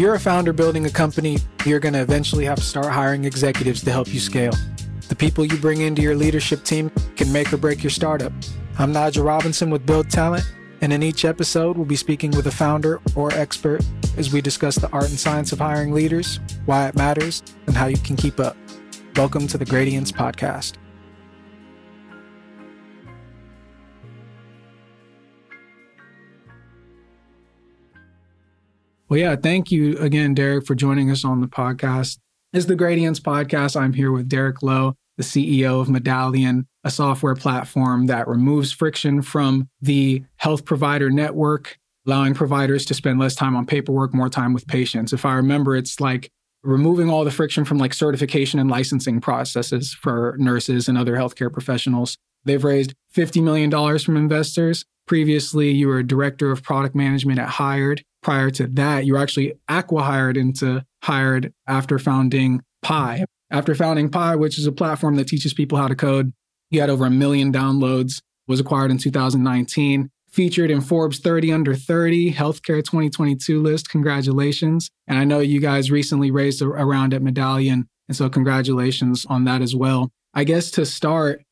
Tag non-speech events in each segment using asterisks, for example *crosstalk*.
you're a founder building a company, you're going to eventually have to start hiring executives to help you scale. The people you bring into your leadership team can make or break your startup. I'm Nigel Robinson with Build Talent, and in each episode, we'll be speaking with a founder or expert as we discuss the art and science of hiring leaders, why it matters, and how you can keep up. Welcome to the Gradience Podcast. Well, yeah, thank you again, Derek, for joining us on the podcast. It's the Gradience Podcast. I'm here with Derek Lo, the CEO of Medallion, a software platform that removes friction from the health provider network, allowing providers to spend less time on paperwork, more time with patients. If I remember, it's like removing all the friction from like certification and licensing processes for nurses and other healthcare professionals. They've raised $50 million from investors. Previously, you were a director of product management at Hired prior to that, you were actually acqui hired into Hired after founding Py. After founding Py, which is a platform that teaches people how to code, you had over a million downloads, was acquired in 2019, featured in Forbes 30 under 30 healthcare 2022 list. Congratulations. And I know you guys recently raised a, round at Medallion. And so congratulations on that as well. I guess to start,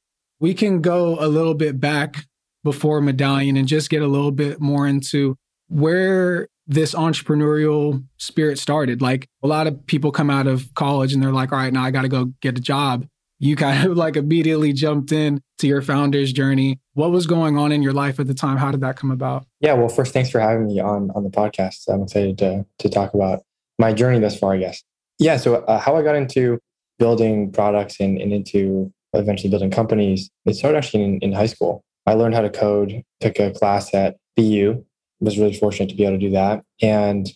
we can go a little bit back before Medallion and just get a little bit more into where this entrepreneurial spirit started. Like a lot of people come out of college and they're like, all right, now I got to go get a job. You kind of *laughs* like immediately jumped in to your founder's journey. What was going on in your life at the time? How did that come about? Yeah, well, first, thanks for having me on on the podcast. I'm excited to to talk about my journey thus far. I guess. Yeah. So uh, how I got into building products and, and into eventually building companies, it started actually in, in high school. I learned how to code, took a class at BU was really fortunate to be able to do that. And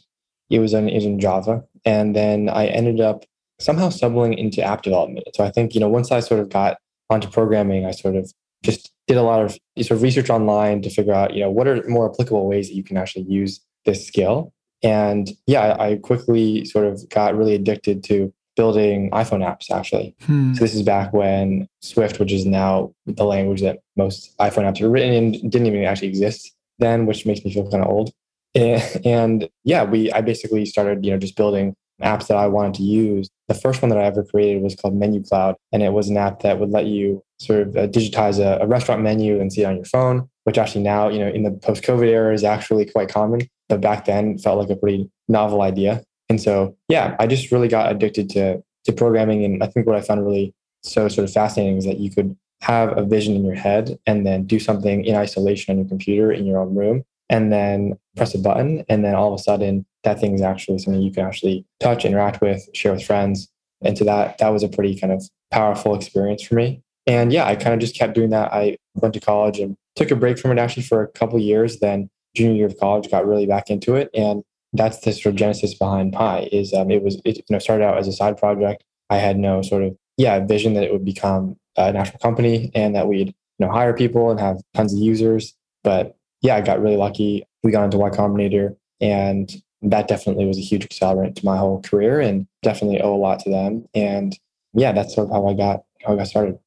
it was in, it was in Java. And then I ended up somehow stumbling into app development. So I think, you know, once I sort of got onto programming, I sort of just did a lot of sort of research online to figure out, you know, what are more applicable ways that you can actually use this skill. And yeah, I quickly sort of got really addicted to building iPhone apps actually. Hmm. So this is back when Swift, which is now the language that most iPhone apps are written in, didn't even actually exist then, which makes me feel kind of old. And, yeah, we I basically started, you know, just building apps that I wanted to use. The first one that I ever created was called Menu Cloud, and it was an app that would let you sort of uh, digitize a, a restaurant menu and see it on your phone, which actually now, you know, in the post-COVID era is actually quite common. But back then felt like a pretty novel idea. And so, yeah, I just really got addicted to to programming. And I think what I found really so sort of fascinating is that you could have a vision in your head and then do something in isolation on your computer in your own room and then press a button and then all of a sudden that thing is actually something you can actually touch interact with share with friends. And so that that was a pretty kind of powerful experience for me. And yeah i kind of just kept doing that. I went to college and took a break from it actually for a couple years. Then junior year of college got really back into it. And that's the sort of genesis behind py is um, it was it you know started out as a side project. I had no sort of yeah vision that it would become a national company and that we'd you know hire people and have tons of users. But yeah, I got really lucky. We got into Y Combinator, and that definitely was a huge accelerant to my whole career, and definitely owe a lot to them. And yeah, that's sort of how I got how I got started.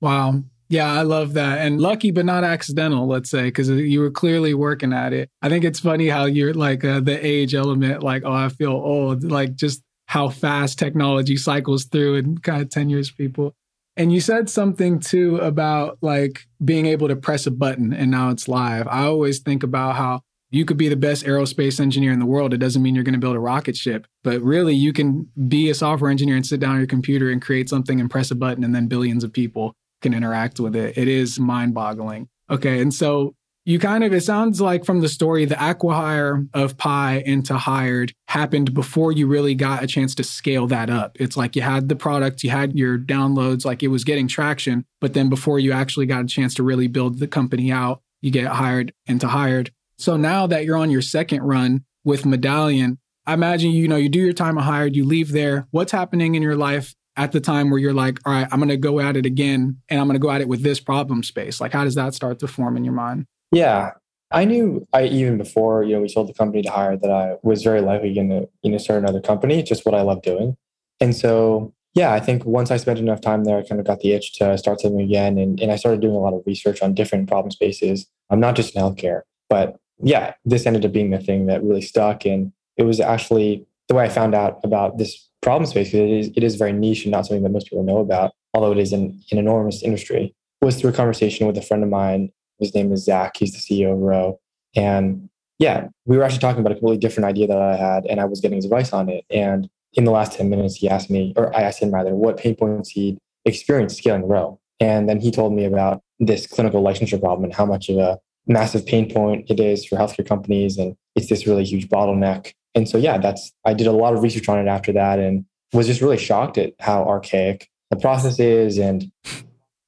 Wow. Yeah, I love that. And lucky, but not accidental, let's say, because you were clearly working at it. I think it's funny how you're like uh, the age element, like, oh, I feel old, like just how fast technology cycles through and kind of tenures people. And you said something too about like being able to press a button and now it's live. I always think about how you could be the best aerospace engineer in the world. It doesn't mean you're going to build a rocket ship, but really you can be a software engineer and sit down on your computer and create something and press a button and then billions of people can interact with it. It is mind boggling. Okay. And so you kind of, it sounds like from the story, the acquihire of Py into Hired happened before you really got a chance to scale that up. It's like you had the product, you had your downloads, like it was getting traction. But then before you actually got a chance to really build the company out, you get hired into Hired. So now that you're on your second run with Medallion, I imagine, you know, you do your time of Hired, you leave there. What's happening in your life at the time where you're like, all right, I'm going to go at it again and I'm going to go at it with this problem space? Like, how does that start to form in your mind? Yeah. I knew I even before, you know, we sold the company to hire that I was very likely going to, you know, start another company, just what I love doing. And so, yeah, I think once I spent enough time there, I kind of got the itch to start something again. And, and I started doing a lot of research on different problem spaces. I'm not just in healthcare, but yeah, this ended up being the thing that really stuck. And it was actually the way I found out about this problem space, because it is, it is very niche and not something that most people know about, although it is an, an enormous industry, was through a conversation with a friend of mine. His name is Zach. He's the CEO of Ro. And yeah, we were actually talking about a completely different idea that I had, and I was getting his advice on it. And in the last 10 minutes, he asked me, or I asked him rather, what pain points he'd experienced scaling Ro. And then he told me about this clinical licensure problem and how much of a massive pain point it is for healthcare companies. And it's this really huge bottleneck. And so, yeah, that's, I did a lot of research on it after that and was just really shocked at how archaic the process is and,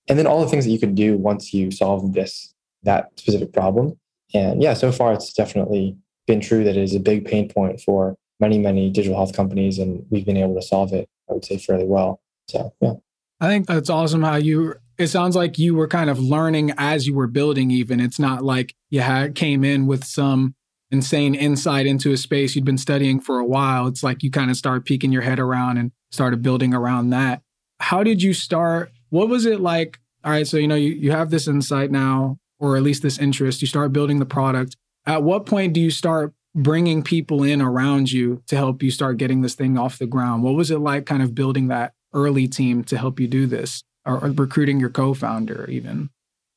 and then all the things that you could do once you solve this, that specific problem. And yeah, so far it's definitely been true that it is a big pain point for many, many digital health companies. And we've been able to solve it, I would say, fairly well. So, yeah. I think that's awesome how you it sounds like you were kind of learning as you were building even it's not like you had came in with some insane insight into a space you'd been studying for a while it's like you kind of started peeking your head around and started building around that how did you start what was it like all right so you know you, you have this insight now or at least this interest you start building the product at what point do you start bringing people in around you to help you start getting this thing off the ground what was it like kind of building that early team to help you do this or, or recruiting your co-founder even?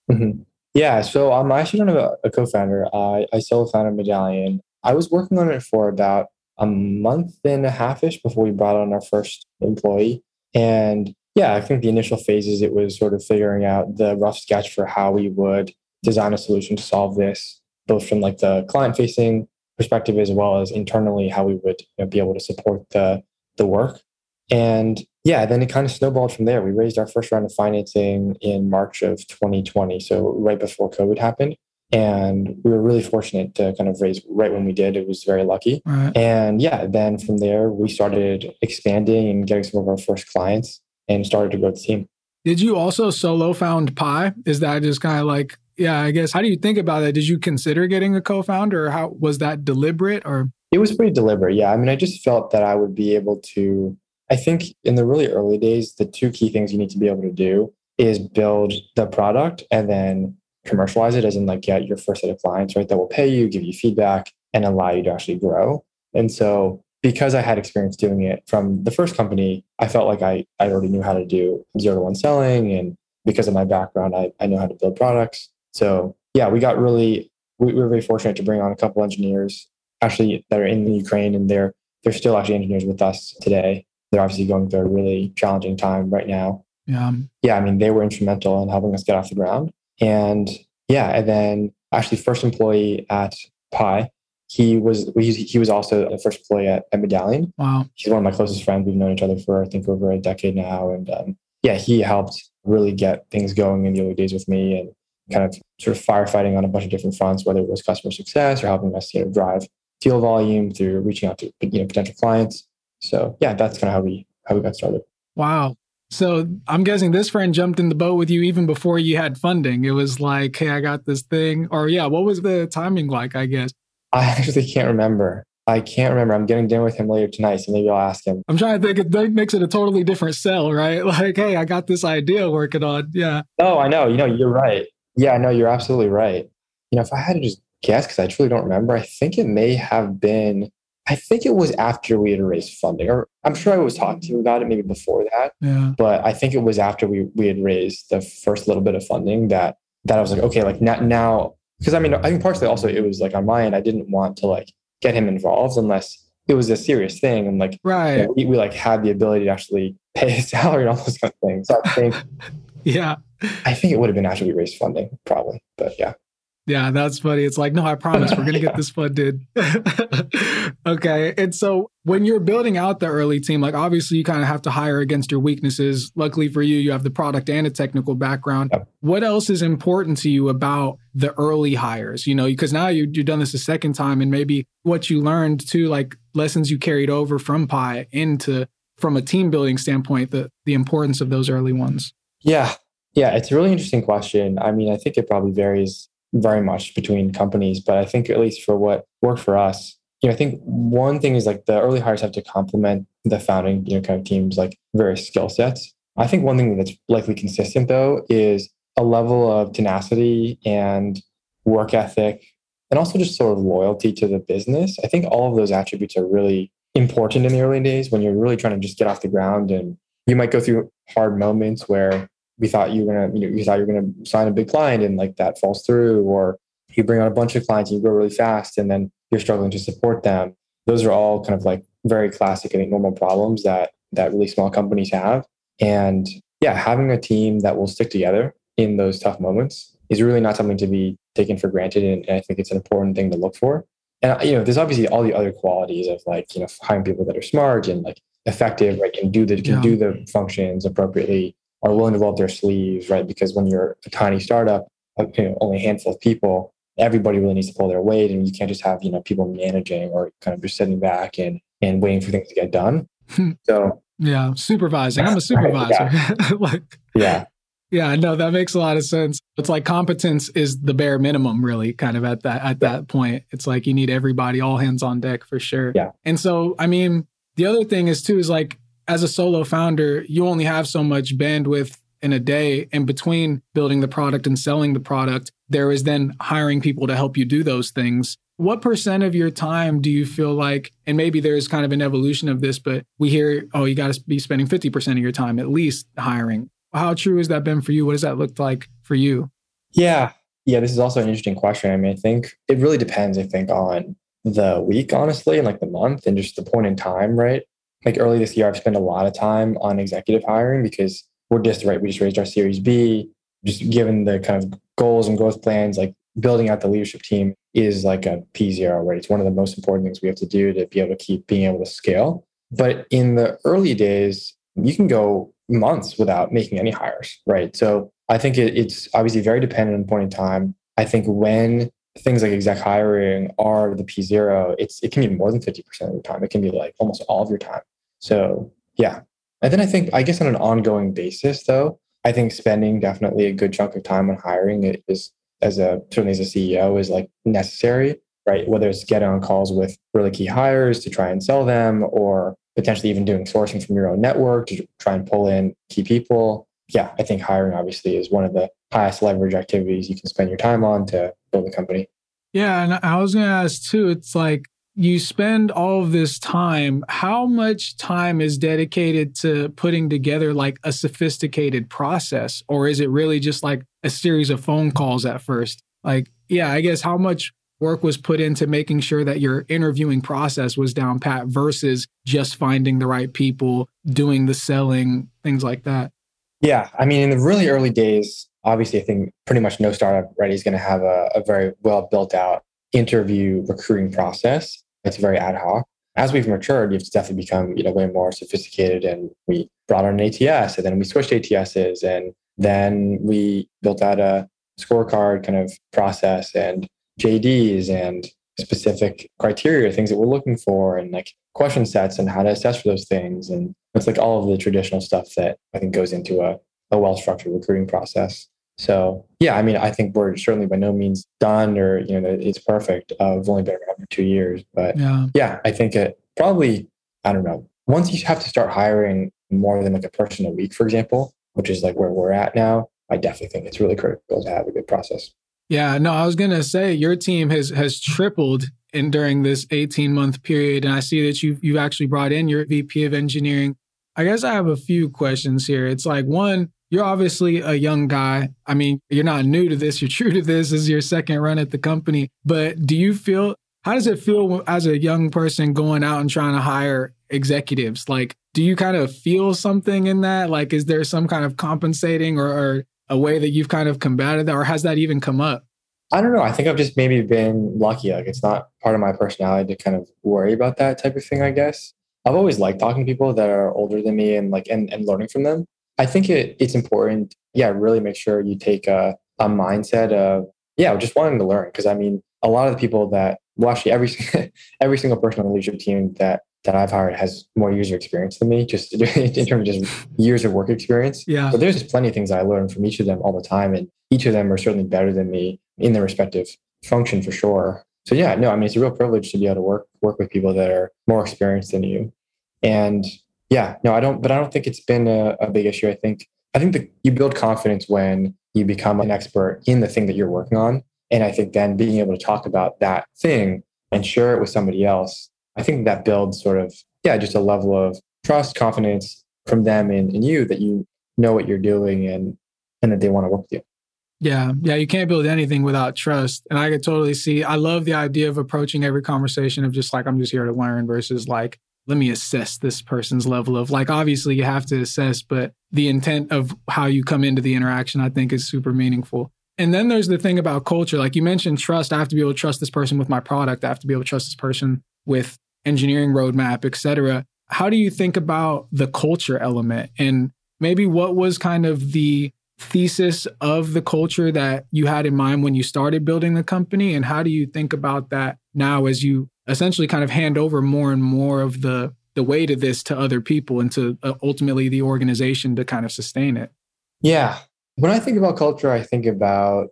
Mm-hmm. Yeah, so I'm actually not a, a co-founder. I, I solo founded Medallion. I was working on it for about a month and a half-ish before we brought on our first employee. And yeah, I think the initial phases, it was sort of figuring out the rough sketch for how we would design a solution to solve this, both from like the client-facing perspective as well as internally how we would you know, be able to support the the work. And yeah, then it kind of snowballed from there. We raised our first round of financing in March of 2020, so right before COVID happened. And we were really fortunate to kind of raise right when we did. It was very lucky. Right. And yeah, then from there, we started expanding and getting some of our first clients and started to grow the team. Did you also solo found Py? Is that just kind of like, yeah, I guess, how do you think about that? Did you consider getting a co founder or how was that deliberate or? It was pretty deliberate. Yeah. I mean, I just felt that I would be able to I think in the really early days, the two key things you need to be able to do is build the product and then commercialize it, as in like get your first set of clients, right? That will pay you, give you feedback, and allow you to actually grow. And so because I had experience doing it from the first company, I felt like I, I already knew how to do zero to one selling. And because of my background, I, I know how to build products. So yeah, we got really, we were very fortunate to bring on a couple engineers actually that are in the Ukraine and they're, they're still actually engineers with us today they're obviously going through a really challenging time right now. Yeah. Yeah. I mean, they were instrumental in helping us get off the ground. And yeah, and then actually first employee at Py, he was he was also the first employee at, at Medallion. Wow. He's one of my closest friends. We've known each other for I think over a decade now. And um, yeah, he helped really get things going in the early days with me and kind of sort of firefighting on a bunch of different fronts, whether it was customer success or helping us, you know, drive deal volume through reaching out to you know potential clients. So yeah, that's kind of how we how we got started. Wow. So I'm guessing this friend jumped in the boat with you even before you had funding. It was like, hey, I got this thing. Or yeah, what was the timing like, I guess? I actually can't remember. I can't remember. I'm getting dinner with him later tonight, so maybe I'll ask him. I'm trying to think. It makes it a totally different sell, right? *laughs* Like, hey, I got this idea working on. Yeah. No, I know. You know, you're right. Yeah, I know. You're absolutely right. You know, if I had to just guess, because I truly don't remember, I think it may have been I think it was after we had raised funding, or I'm sure I was talking to you about it maybe before that. Yeah. But I think it was after we we had raised the first little bit of funding that that I was like, okay, like now, now because I mean, I think partially also it was like on my end, I didn't want to like get him involved unless it was a serious thing and like right you know, we, we like had the ability to actually pay his *laughs* salary and all those kind of things. So I think *laughs* yeah. I think it would have been after we raised funding, probably. But yeah. Yeah, that's funny. It's like, no, I promise we're going to get *laughs* this funded. *laughs* okay. And so when you're building out the early team, like obviously you kind of have to hire against your weaknesses. Luckily for you, you have the product and a technical background. Yep. What else is important to you about the early hires? You know, because now you, you've done this a second time and maybe what you learned too, like lessons you carried over from Py into, from a team building standpoint, the, the importance of those early ones. Yeah. Yeah. It's a really interesting question. I mean, I think it probably varies very much between companies, but I think at least for what worked for us, you know, I think one thing is like the early hires have to complement the founding, you know, kind of teams like various skill sets. I think one thing that's likely consistent though is a level of tenacity and work ethic and also just sort of loyalty to the business. I think all of those attributes are really important in the early days when you're really trying to just get off the ground and you might go through hard moments where we thought you were gonna, you know, you thought you were gonna sign a big client and like that falls through, or you bring on a bunch of clients and you grow really fast and then you're struggling to support them. Those are all kind of like very classic, and normal problems that that really small companies have. And yeah, having a team that will stick together in those tough moments is really not something to be taken for granted. And, I think it's an important thing to look for. And you know, there's obviously all the other qualities of like you know hiring people that are smart and like effective, right? Can do the can yeah. do the functions appropriately, are willing to roll up their sleeves, right? Because when you're a tiny startup, uh, you know, only a handful of people, everybody really needs to pull their weight, and you can't just have you know people managing or kind of just sitting back and and waiting for things to get done. Hmm. so yeah, supervising. I'm a *laughs* supervisor. Yeah. *laughs* like yeah. Yeah, no, that makes a lot of sense. It's like competence is the bare minimum, really, kind of at that at that point. It's like you need everybody, all hands on deck for sure. Yeah. And so, I mean, the other thing is too is like as a solo founder, you only have so much bandwidth in a day in between building the product and selling the product. There is then hiring people to help you do those things. What percent of your time do you feel like, and maybe there's kind of an evolution of this, but we hear, oh, you got to be spending 50% of your time at least hiring. How true has that been for you? What does that look like for you? Yeah. Yeah. This is also an interesting question. I mean, I think it really depends, I think, on the week, honestly, and like the month and just the point in time, right? Like early this year, I've spent a lot of time on executive hiring because we're just right. We just raised our Series B, just given the kind of goals and growth plans, like building out the leadership team is like a P0, right? It's one of the most important things we have to do to be able to keep being able to scale. But in the early days, you can go months without making any hires, right? So I think it, it's obviously very dependent on point in time. I think when things like exec hiring are the P0, it's it can be more than 50% of your time. It can be like almost all of your time. So yeah. And then I think, I guess on an ongoing basis though, I think spending definitely a good chunk of time on hiring is as a certainly as a CEO is like necessary, right? Whether it's getting on calls with really key hires to try and sell them or potentially even doing sourcing from your own network to try and pull in key people. Yeah, I think hiring obviously is one of the highest leverage activities you can spend your time on to build a company. Yeah. And I was going to ask too, it's like you spend all of this time. How much time is dedicated to putting together like a sophisticated process? Or is it really just like a series of phone calls at first? Like, yeah, I guess how much work was put into making sure that your interviewing process was down pat versus just finding the right people, doing the selling, things like that? Yeah. I mean, in the really early days, obviously, I think pretty much no startup ready is going to have a, a very well built out interview recruiting process. It's very ad hoc. As we've matured, you've definitely become you know way more sophisticated, and we brought on an ATS, and then we switched ATSs, and then we built out a scorecard kind of process and JDs and specific criteria, things that we're looking for, and like question sets and how to assess for those things. And it's like all of the traditional stuff that I think goes into a, a well structured recruiting process. So yeah, I mean, I think we're certainly by no means done or you know it's perfect. Uh, we've only been around for two years, but yeah, yeah I think it probably I don't know. Once you have to start hiring more than like a person a week, for example, which is like where we're at now, I definitely think it's really critical to have a good process. Yeah, no, I was gonna say your team has has tripled in during this 18 month period, and I see that you you've actually brought in your VP of engineering. I guess I have a few questions here. It's like one, you're obviously a young guy. I mean, you're not new to this. *laughs* You're true to this. this is your second run at the company. But do you feel? How does it feel as a young person going out and trying to hire executives? Like, do you kind of feel something in that? Like, is there some kind of compensating or, or a way that you've kind of combated that, or has that even come up? I don't know. I think I've just maybe been lucky. Like it's not part of my personality to kind of worry about that type of thing, I guess. I've always liked talking to people that are older than me and like and, and learning from them. I think it, it's important, yeah, really make sure you take a, a mindset of, yeah, just wanting to learn. Because I mean, a lot of the people that, well, actually, every *laughs* every single person on the leadership team that that I've hired has more user experience than me, just *laughs* in terms of just years of work experience. Yeah. So there's just plenty of things I learn from each of them all the time. And each of them are certainly better than me in their respective function for sure. So yeah, no, I mean, it's a real privilege to be able to work, work with people that are more experienced than you. And yeah, no, I don't, but I don't think it's been a, a big issue. I think, I think that you build confidence when you become an expert in the thing that you're working on And I think then being able to talk about that thing and share it with somebody else, I think that builds sort of, yeah, just a level of trust, confidence from them and, and you that you know what you're doing and and that they want to work with you. Yeah. Yeah. You can't build anything without trust. And I could totally see, I love the idea of approaching every conversation of just like, I'm just here to learn versus like, let me assess this person's level of like, obviously you have to assess, but the intent of how you come into the interaction, I think is super meaningful. And then there's the thing about culture. Like you mentioned, trust. I have to be able to trust this person with my product. I have to be able to trust this person with engineering roadmap, et cetera. How do you think about the culture element? And maybe what was kind of the thesis of the culture that you had in mind when you started building the company? And how do you think about that now as you essentially kind of hand over more and more of the the weight of this to other people and to uh, ultimately the organization to kind of sustain it? Yeah. When I think about culture, I think about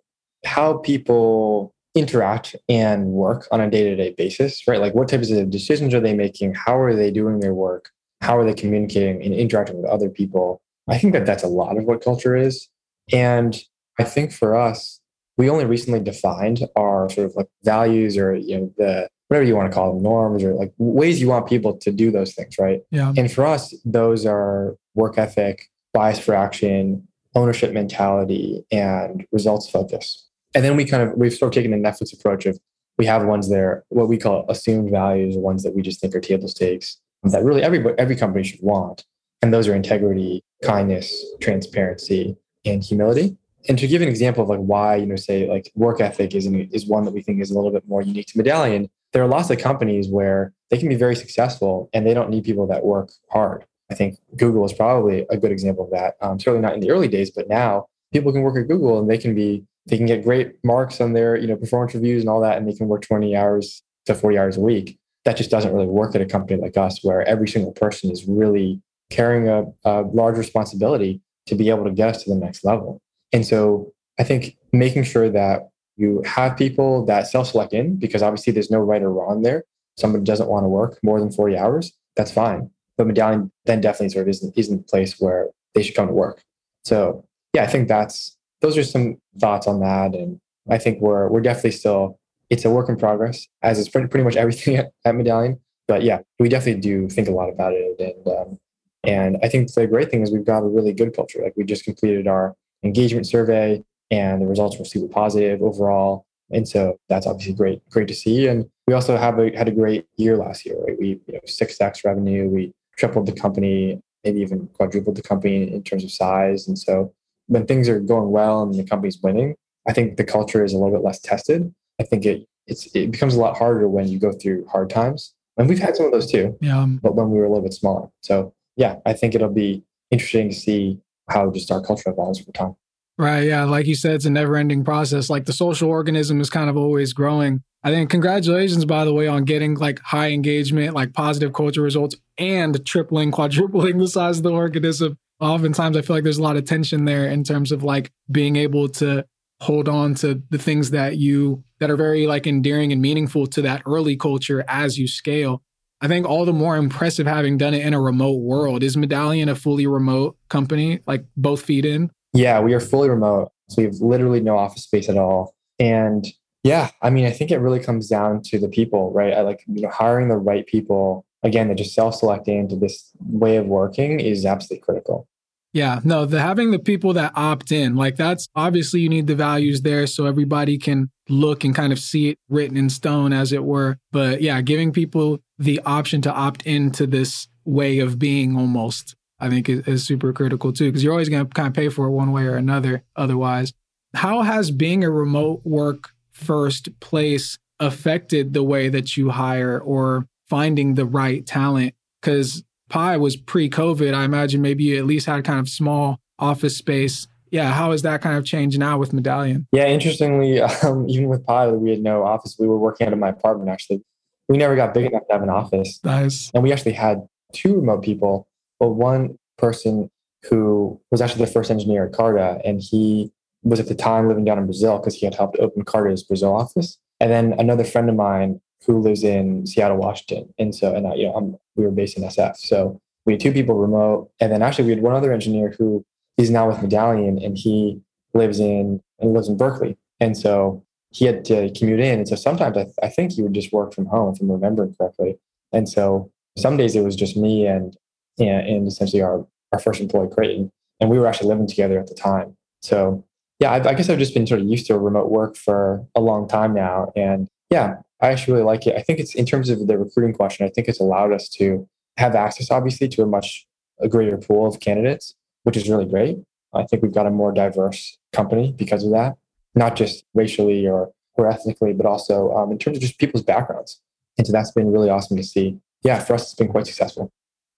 how people interact and work on a day-to-day basis, right? Like what types of decisions are they making? How are they doing their work? How are they communicating and interacting with other people? I think that that's a lot of what culture is. And I think for us, we only recently defined our sort of like values or you know the whatever you want to call them norms or like ways you want people to do those things right? Yeah. And for us those are work ethic bias for action ownership mentality and results focus. And then we kind of we've sort of taken the netflix approach of we have ones there what we call assumed values ones that we just think are table stakes that really every every company should want. And those are integrity kindness transparency and humility. And to give an example of like why, you know, say like work ethic is, is one that we think is a little bit more unique to Medallion, there are lots of companies where they can be very successful and they don't need people that work hard. I think Google is probably a good example of that. Um, certainly not in the early days, but now people can work at Google and they can be they can get great marks on their you know performance reviews and all that, and they can work 20 hours to 40 hours a week. That just doesn't really work at a company like us, where every single person is really carrying a, a large responsibility to be able to get us to the next level. And so I think making sure that you have people that self select in, because obviously there's no right or wrong there. Somebody doesn't want to work more than 40 hours, that's fine. But medallion then definitely sort of isn't, isn't the place where they should come to work. So yeah, I think that's those are some thoughts on that. And I think we're we're definitely still it's a work in progress, as is pretty, pretty much everything *laughs* at, at Medallion. But yeah, we definitely do think a lot about it. And um, and I think the great thing is we've got a really good culture. Like we just completed our engagement survey and the results were super positive overall. And so that's obviously great, great to see. And we also have a, had a great year last year, right? We, you know, six X revenue, we tripled the company, maybe even quadrupled the company in terms of size. And so when things are going well and the company's winning, I think the culture is a little bit less tested. I think it it's it becomes a lot harder when you go through hard times. And we've had some of those too. Yeah. But when we were a little bit smaller. So yeah, I think it'll be interesting to see how just our culture evolves over time. Right. Yeah. Like you said, it's a never ending process. Like the social organism is kind of always growing. I think congratulations, by the way, on getting like high engagement, like positive culture results and tripling, quadrupling the size of the organism. Oftentimes, I feel like there's a lot of tension there in terms of like being able to hold on to the things that you that are very like endearing and meaningful to that early culture as you scale. I think all the more impressive having done it in a remote world. Is Medallion a fully remote company, like both feet in? Yeah, we are fully remote. So we have literally no office space at all. And yeah, I mean, I think it really comes down to the people, right? I like, you know, hiring the right people, again, that just self-selecting into this way of working is absolutely critical. Yeah, no, the having the people that opt in, like that's obviously you need the values there so everybody can look and kind of see it written in stone, as it were. But yeah, giving people the option to opt into this way of being almost, I think is, is super critical too, because you're always going to kind of pay for it one way or another otherwise. How has being a remote work first place affected the way that you hire or finding the right talent? Because Py was pre COVID. I imagine maybe you at least had kind of small office space. Yeah, how has that kind of changed now with Medallion? Yeah, interestingly, *laughs* um, even with Py, we had no office. We were working out of my apartment actually. We never got big enough to have an office. Nice. And we actually had two remote people, but one person who was actually the first engineer at Carta, and he was at the time living down in Brazil because he had helped open Carta's Brazil office. And then another friend of mine who lives in Seattle, Washington. And so, and I, you know, I'm, we were based in SF. So we had two people remote. And then actually we had one other engineer who is now with Medallion and he lives in, and lives in Berkeley. And so he had to commute in. And so sometimes I, I think he would just work from home, if I'm remembering correctly. And so some days it was just me and, and, and essentially our, our first employee, Creighton. And we were actually living together at the time. So yeah, I, I guess I've just been sort of used to remote work for a long time now. And yeah, I actually really like it. I think it's in terms of the recruiting question, I think it's allowed us to have access, obviously, to a much a greater pool of candidates, which is really great. I think we've got a more diverse company because of that, not just racially or, or ethnically, but also um, in terms of just people's backgrounds. And so that's been really awesome to see. Yeah, for us, it's been quite successful.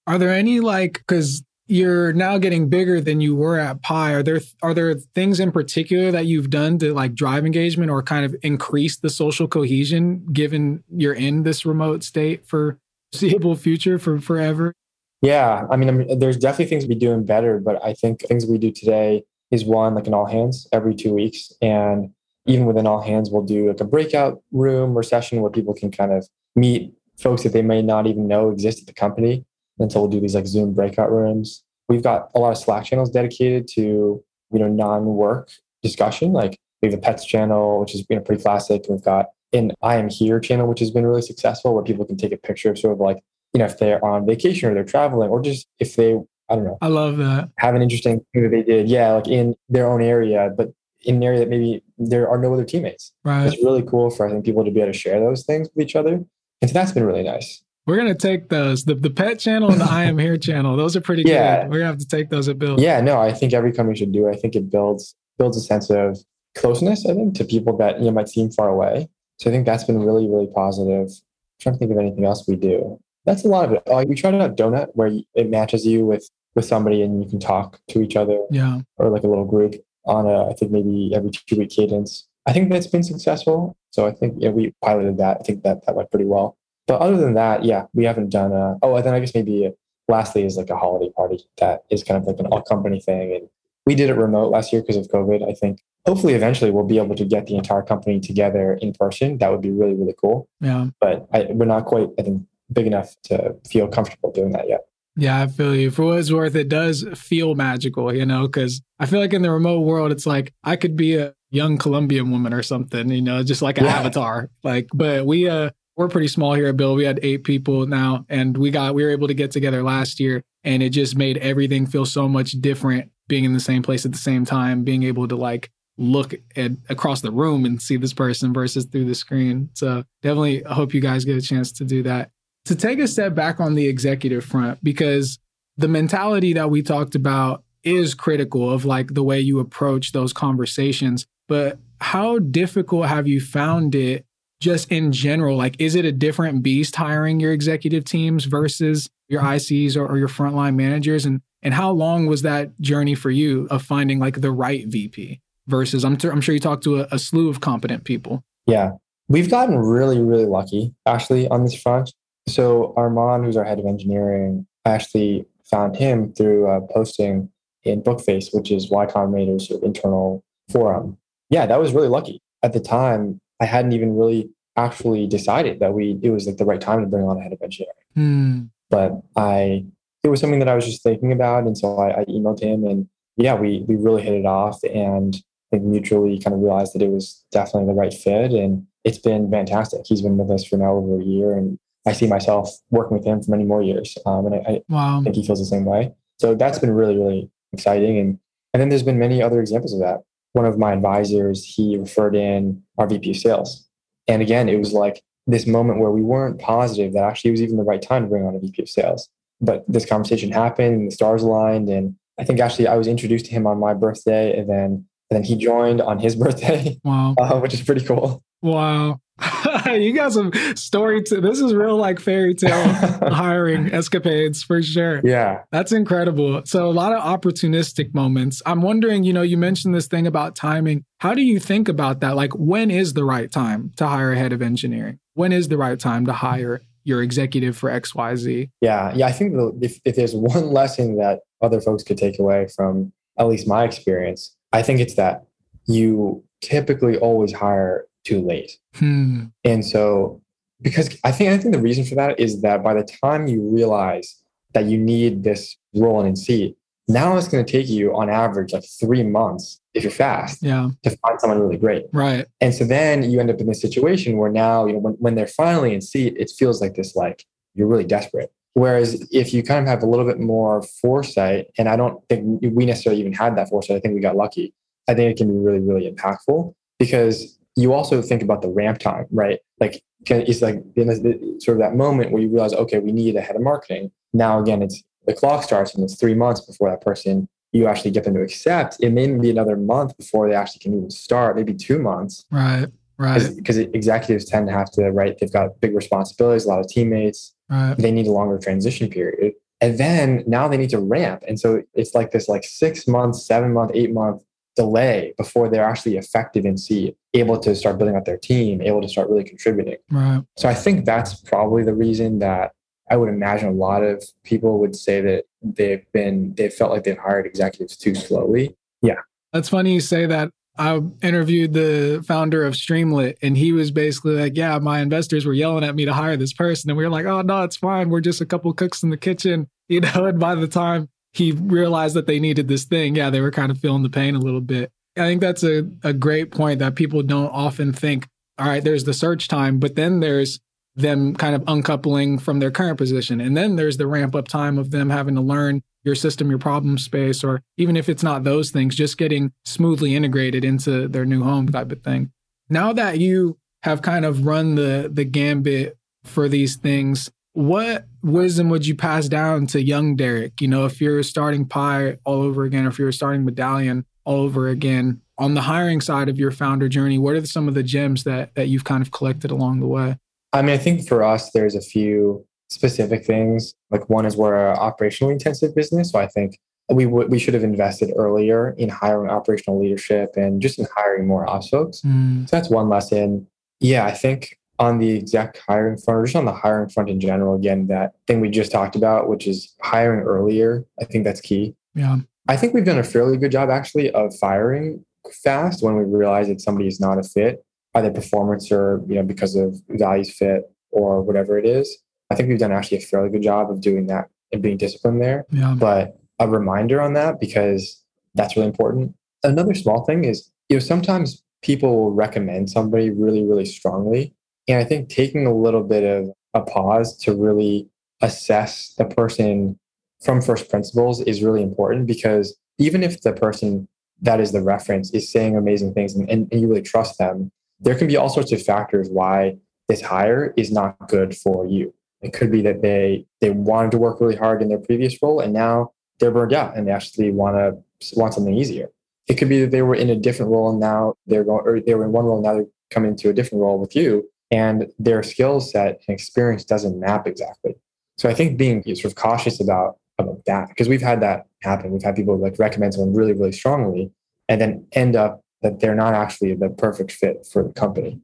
Are there any like, because you're now getting bigger than you were at Py. Are there are there things in particular that you've done to like drive engagement or kind of increase the social cohesion given you're in this remote state for *laughs* foreseeable future for forever? Yeah, I mean, I there's definitely things we be doing better, but I think things we do today is one like an all hands every two weeks, and even within all hands, we'll do like a breakout room or session where people can kind of meet folks that they may not even know exist at the company and so we'll do these like Zoom breakout rooms. We've got a lot of Slack channels dedicated to, you know, non-work discussion. Like we have a pets channel, which is you know pretty classic. We've got an I am here channel, which has been really successful, where people can take a picture of sort of like, you know, if they're on vacation or they're traveling, or just if they, I don't know. I love that. Have an interesting thing that they did. Yeah, like in their own area, but in an area that maybe there are no other teammates. Right. It's really cool for I think people to be able to share those things with each other. And so that's been really nice. We're gonna take those. The the pet channel and the I am here *laughs* channel. Those are pretty yeah. good. We're gonna have to take those at Build. Yeah, no, I think every company should do it. I think it builds builds a sense of closeness, I think, to people that you know might seem far away. So I think that's been really, really positive. I'm trying to think of anything else we do. That's a lot of it. Oh, we tried out Donut where it matches you with with somebody and you can talk to each other. Yeah. Or like a little group on a I think maybe every two week cadence. I think that's been successful. So I think yeah, we piloted that. I think that that went pretty well. But other than that, yeah, we haven't done a, oh, and then I guess maybe lastly is like a holiday party that is kind of like an all company thing. And we did it remote last year because of COVID. I think hopefully eventually we'll be able to get the entire company together in person. That would be really, really cool. Yeah. But I, we're not quite, I think, big enough to feel comfortable doing that yet. Yeah, I feel you. For what it's worth, it does feel magical, you know, because I feel like in the remote world, it's like I could be a young Colombian woman or something, you know, just like an yeah. avatar. Like, but we, uh, we're pretty small here at Build. We had eight people now, and we got we were able to get together last year, and it just made everything feel so much different. Being in the same place at the same time, being able to like look at across the room and see this person versus through the screen. So definitely, I hope you guys get a chance to do that. To take a step back on the executive front, because the mentality that we talked about is critical of like the way you approach those conversations. But how difficult have you found it just in general, like, is it a different beast hiring your executive teams versus your ICs or, or your frontline managers? And and how long was that journey for you of finding like the right VP versus I'm, I'm sure you talked to a, a slew of competent people. Yeah, we've gotten really, really lucky actually on this front. So Armand, who's our head of engineering, I actually found him through a posting in Bookface, which is Y Combinator's internal forum. Yeah, that was really lucky. At the time, I hadn't even really actually decided that we it was like the right time to bring on a head of engineering. Mm. But I it was something that I was just thinking about, and so I, I emailed him, and yeah, we we really hit it off, and I think mutually kind of realized that it was definitely the right fit, and it's been fantastic. He's been with us for now over a year, and I see myself working with him for many more years, um, and I, I wow. think he feels the same way. So that's been really really exciting, and and then there's been many other examples of that one of my advisors, he referred in our VP of sales. And again, it was like this moment where we weren't positive that actually it was even the right time to bring on a VP of sales. But this conversation happened and the stars aligned. And I think actually I was introduced to him on my birthday and then and then he joined on his *laughs* birthday. Wow. Uh, which is pretty cool. Wow. *laughs* *laughs* you got some story to this is real like fairy tale *laughs* hiring escapades for sure. Yeah. That's incredible. So a lot of opportunistic moments. I'm wondering, you know, you mentioned this thing about timing. How do you think about that? Like when is the right time to hire a head of engineering? When is the right time to hire your executive for XYZ? Yeah. Yeah. I think if, if there's one *laughs* lesson that other folks could take away from at least my experience, I think it's that you typically always hire too late. Hmm. And so, because I think I think the reason for that is that by the time you realize that you need this role in seat, Now it's going to take you on average like three months if you're fast yeah. to find someone really great. Right. And so then you end up in this situation where now, you know, when, when they're finally in seat, it feels like this like you're really desperate. Whereas if you kind of have a little bit more foresight, and I don't think we necessarily even had that foresight, I think we got lucky. I think it can be really, really impactful because you also think about the ramp time, right? Like it's like in sort of that moment where you realize, okay, we need a head of marketing. Now again, it's the clock starts and it's three months before that person you actually get them to accept. It may be another month before they actually can even start, maybe two months. Right. Right. Because executives tend to have to, right? They've got big responsibilities, a lot of teammates. Right. They need a longer transition period. And then now they need to ramp. And so it's like this like six months, seven month, eight month delay before they're actually effective in seat, able to start building up their team, able to start really contributing. Right. So I think that's probably the reason that I would imagine a lot of people would say that they've been, they felt like they've hired executives too slowly. Yeah. That's funny you say that. I interviewed the founder of Streamlit, and he was basically like, Yeah, my investors were yelling at me to hire this person. And we were like, Oh, no, it's fine. We're just a couple cooks in the kitchen, *laughs* you know. And by the time he realized that they needed this thing, yeah, they were kind of feeling the pain a little bit. I think that's a, a great point that people don't often think. All right, there's the search time, but then there's them kind of uncoupling from their current position. And then there's the ramp up time of them having to learn your system, your problem space, or even if it's not those things, just getting smoothly integrated into their new home type of thing. Now that you have kind of run the the gambit for these things, what wisdom would you pass down to young Derek? You know, if you're starting Py all over again, or if you're starting Medallion all over again, on the hiring side of your founder journey, what are some of the gems that that you've kind of collected along the way? I mean, I think for us, there's a few specific things. Like one is we're an operationally intensive business, so I think we w- we should have invested earlier in hiring operational leadership and just in hiring more ops folks. Mm. So that's one lesson. Yeah, I think on the exec hiring front, or just on the hiring front in general, again, that thing we just talked about, which is hiring earlier, I think that's key. Yeah. I think we've done a fairly good job actually of firing fast when we realize that somebody is not a fit, either performance or you know because of values fit or whatever it is. I think we've done actually a fairly good job of doing that and being disciplined there. Yeah. But a reminder on that because that's really important. Another small thing is, you know, sometimes people will recommend somebody really, really strongly. And I think taking a little bit of a pause to really assess the person from first principles is really important because even if the person that is the reference is saying amazing things and, and, and you really trust them, there can be all sorts of factors why this hire is not good for you. It could be that they they wanted to work really hard in their previous role and now they're burned out and they actually want to want something easier. It could be that they were in a different role and now they're going or they were in one role now they're coming to a different role with you and their skill set and experience doesn't map exactly. So I think being sort of cautious about about that because we've had that happen. We've had people like recommend someone really really strongly and then end up that they're not actually the perfect fit for the company.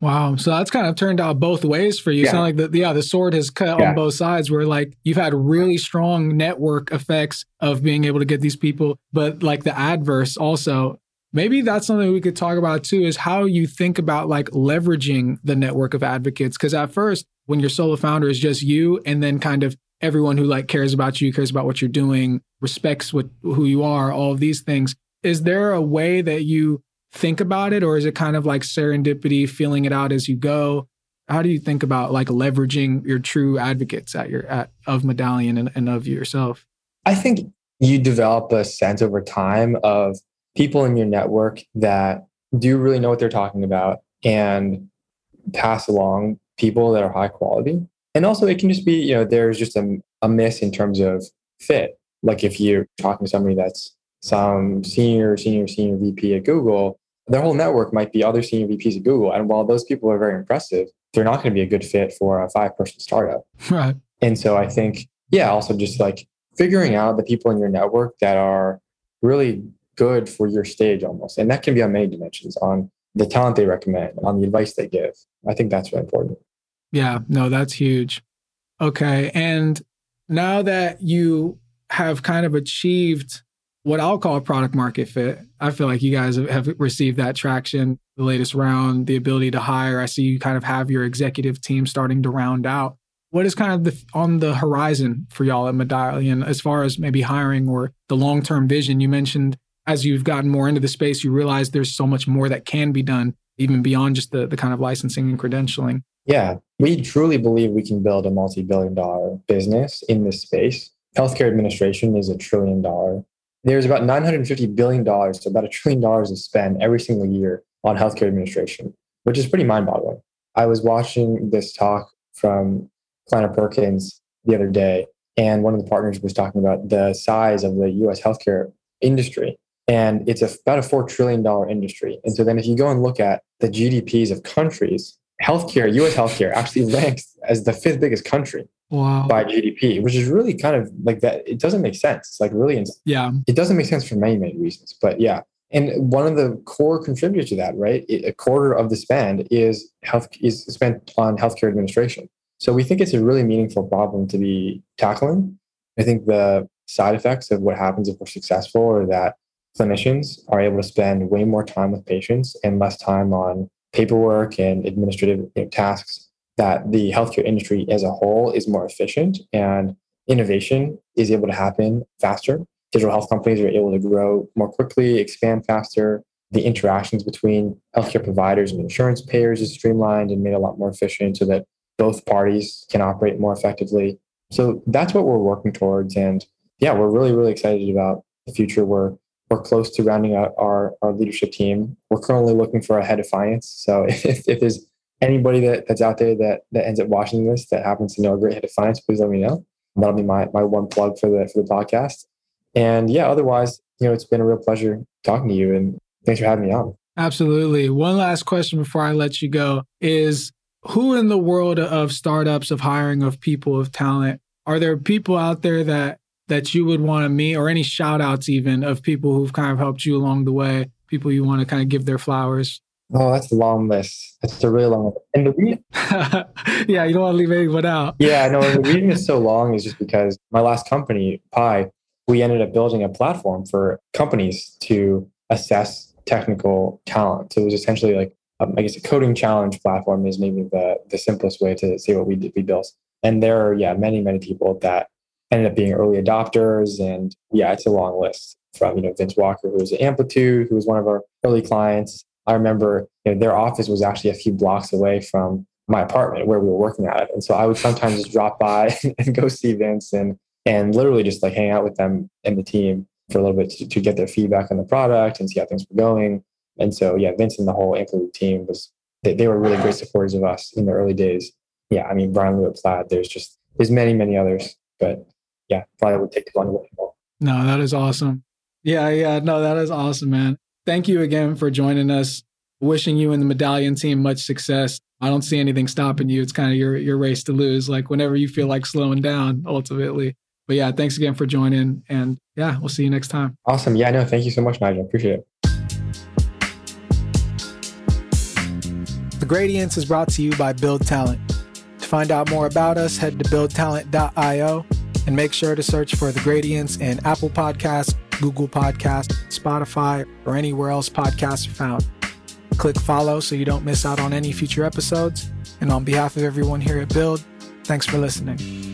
Wow. So that's kind of turned out both ways for you. Yeah. Sound like the yeah, the sword has cut yeah. on both sides where like you've had really strong network effects of being able to get these people, but like the adverse also. Maybe that's something we could talk about too is how you think about like leveraging the network of advocates. Cause at first, when your solo founder is just you and then kind of everyone who like cares about you, cares about what you're doing, respects what who you are, all of these things. Is there a way that you think about it or is it kind of like serendipity feeling it out as you go how do you think about like leveraging your true advocates at your at of medallion and, and of yourself i think you develop a sense over time of people in your network that do really know what they're talking about and pass along people that are high quality and also it can just be you know there's just a, a miss in terms of fit like if you're talking to somebody that's some senior senior senior vp at google their whole network might be other senior VPs at Google. And while those people are very impressive, they're not going to be a good fit for a five person startup. Right. And so I think, yeah, also just like figuring out the people in your network that are really good for your stage almost. And that can be on many dimensions on the talent they recommend, on the advice they give. I think that's really important. Yeah, no, that's huge. Okay. And now that you have kind of achieved what I'll call product market fit. I feel like you guys have received that traction, the latest round, the ability to hire. I see you kind of have your executive team starting to round out. what is kind of the, on the horizon for y'all at Medallion as far as maybe hiring or the long term vision? You mentioned as you've gotten more into the space, you realize there's so much more that can be done, even beyond just the, the kind of licensing and credentialing. Yeah, we truly believe we can build a multi billion dollar business in this space. Healthcare administration is a trillion dollar. There's about $950 billion, so about a trillion dollars to spend every single year on healthcare administration, which is pretty mind boggling. I was watching this talk from Kleiner Perkins the other day, and one of the partners was talking about the size of the US healthcare industry. And it's a, about a $4 trillion industry. And so then if you go and look at the GDPs of countries, healthcare, US healthcare actually ranks as the fifth biggest country wow. by GDP, which is really kind of like that. It doesn't make sense. It's like really, yeah, it doesn't make sense for many, many reasons. But yeah, and one of the core contributors to that, right? A quarter of the spend is health is spent on healthcare administration. So we think it's a really meaningful problem to be tackling. I think the side effects of what happens if we're successful are that clinicians are able to spend way more time with patients and less time on paperwork and administrative you know, tasks that the healthcare industry as a whole is more efficient and innovation is able to happen faster. Digital health companies are able to grow more quickly, expand faster. The interactions between healthcare providers and insurance payers is streamlined and made a lot more efficient so that both parties can operate more effectively. So that's what we're working towards. And yeah, we're really, really excited about the future. We're we're close to rounding out our, our leadership team. We're currently looking for a head of finance. So *laughs* if, if there's anybody that, that's out there that, that ends up watching this that happens to know a great head of finance, please let me know. That'll be my, my one plug for the for the podcast. And yeah, otherwise, you know, it's been a real pleasure talking to you and thanks for having me on. Absolutely. One last question before I let you go is who in the world of startups, of hiring of people, of talent, are there people out there that that you would want to meet or any shout outs even of people who've kind of helped you along the way, people you want to kind of give their flowers? Oh, that's a long list. That's a really long list. And the reason, *laughs* yeah, you don't want to leave anyone out. yeah, no. The reason it's so long is just because my last company, Py, we ended up building a platform for companies to assess technical talent. So it was essentially like, um, I guess, a coding challenge platform is maybe the the simplest way to say what we did, we built. And there are yeah many many people that ended up being early adopters, and yeah, it's a long list from you know Vince Walker, who was at Amplitude, who was one of our early clients, I remember you know, their office was actually a few blocks away from my apartment where we were working at it. And so I would sometimes just drop by *laughs* and go see Vince and and literally just like hang out with them and the team for a little bit to, to get their feedback on the product and see how things were going. And so yeah, Vince and the whole Amplitude team was they, they were really great supporters of us in the early days. Yeah, I mean Brian Lewitt Plaid, there's just there's many, many others. But yeah, probably would take the too long to No, that is awesome. Yeah, yeah, no, that is awesome, man thank you again for joining us. Wishing you and the medallion team much success. I don't see anything stopping you. It's kind of your your race to lose. Like whenever you feel like slowing down, ultimately. But yeah, thanks again for joining. And yeah, we'll see you next time. Awesome. Yeah, no, thank you so much, Nigel. Appreciate it. The Gradience is brought to you by Build Talent. To find out more about us, head to buildtalent.io and make sure to search for The Gradience in Apple Podcasts, Google Podcast, Spotify, or anywhere else podcasts are found. Click follow so you don't miss out on any future episodes. And on behalf of everyone here at Build, thanks for listening.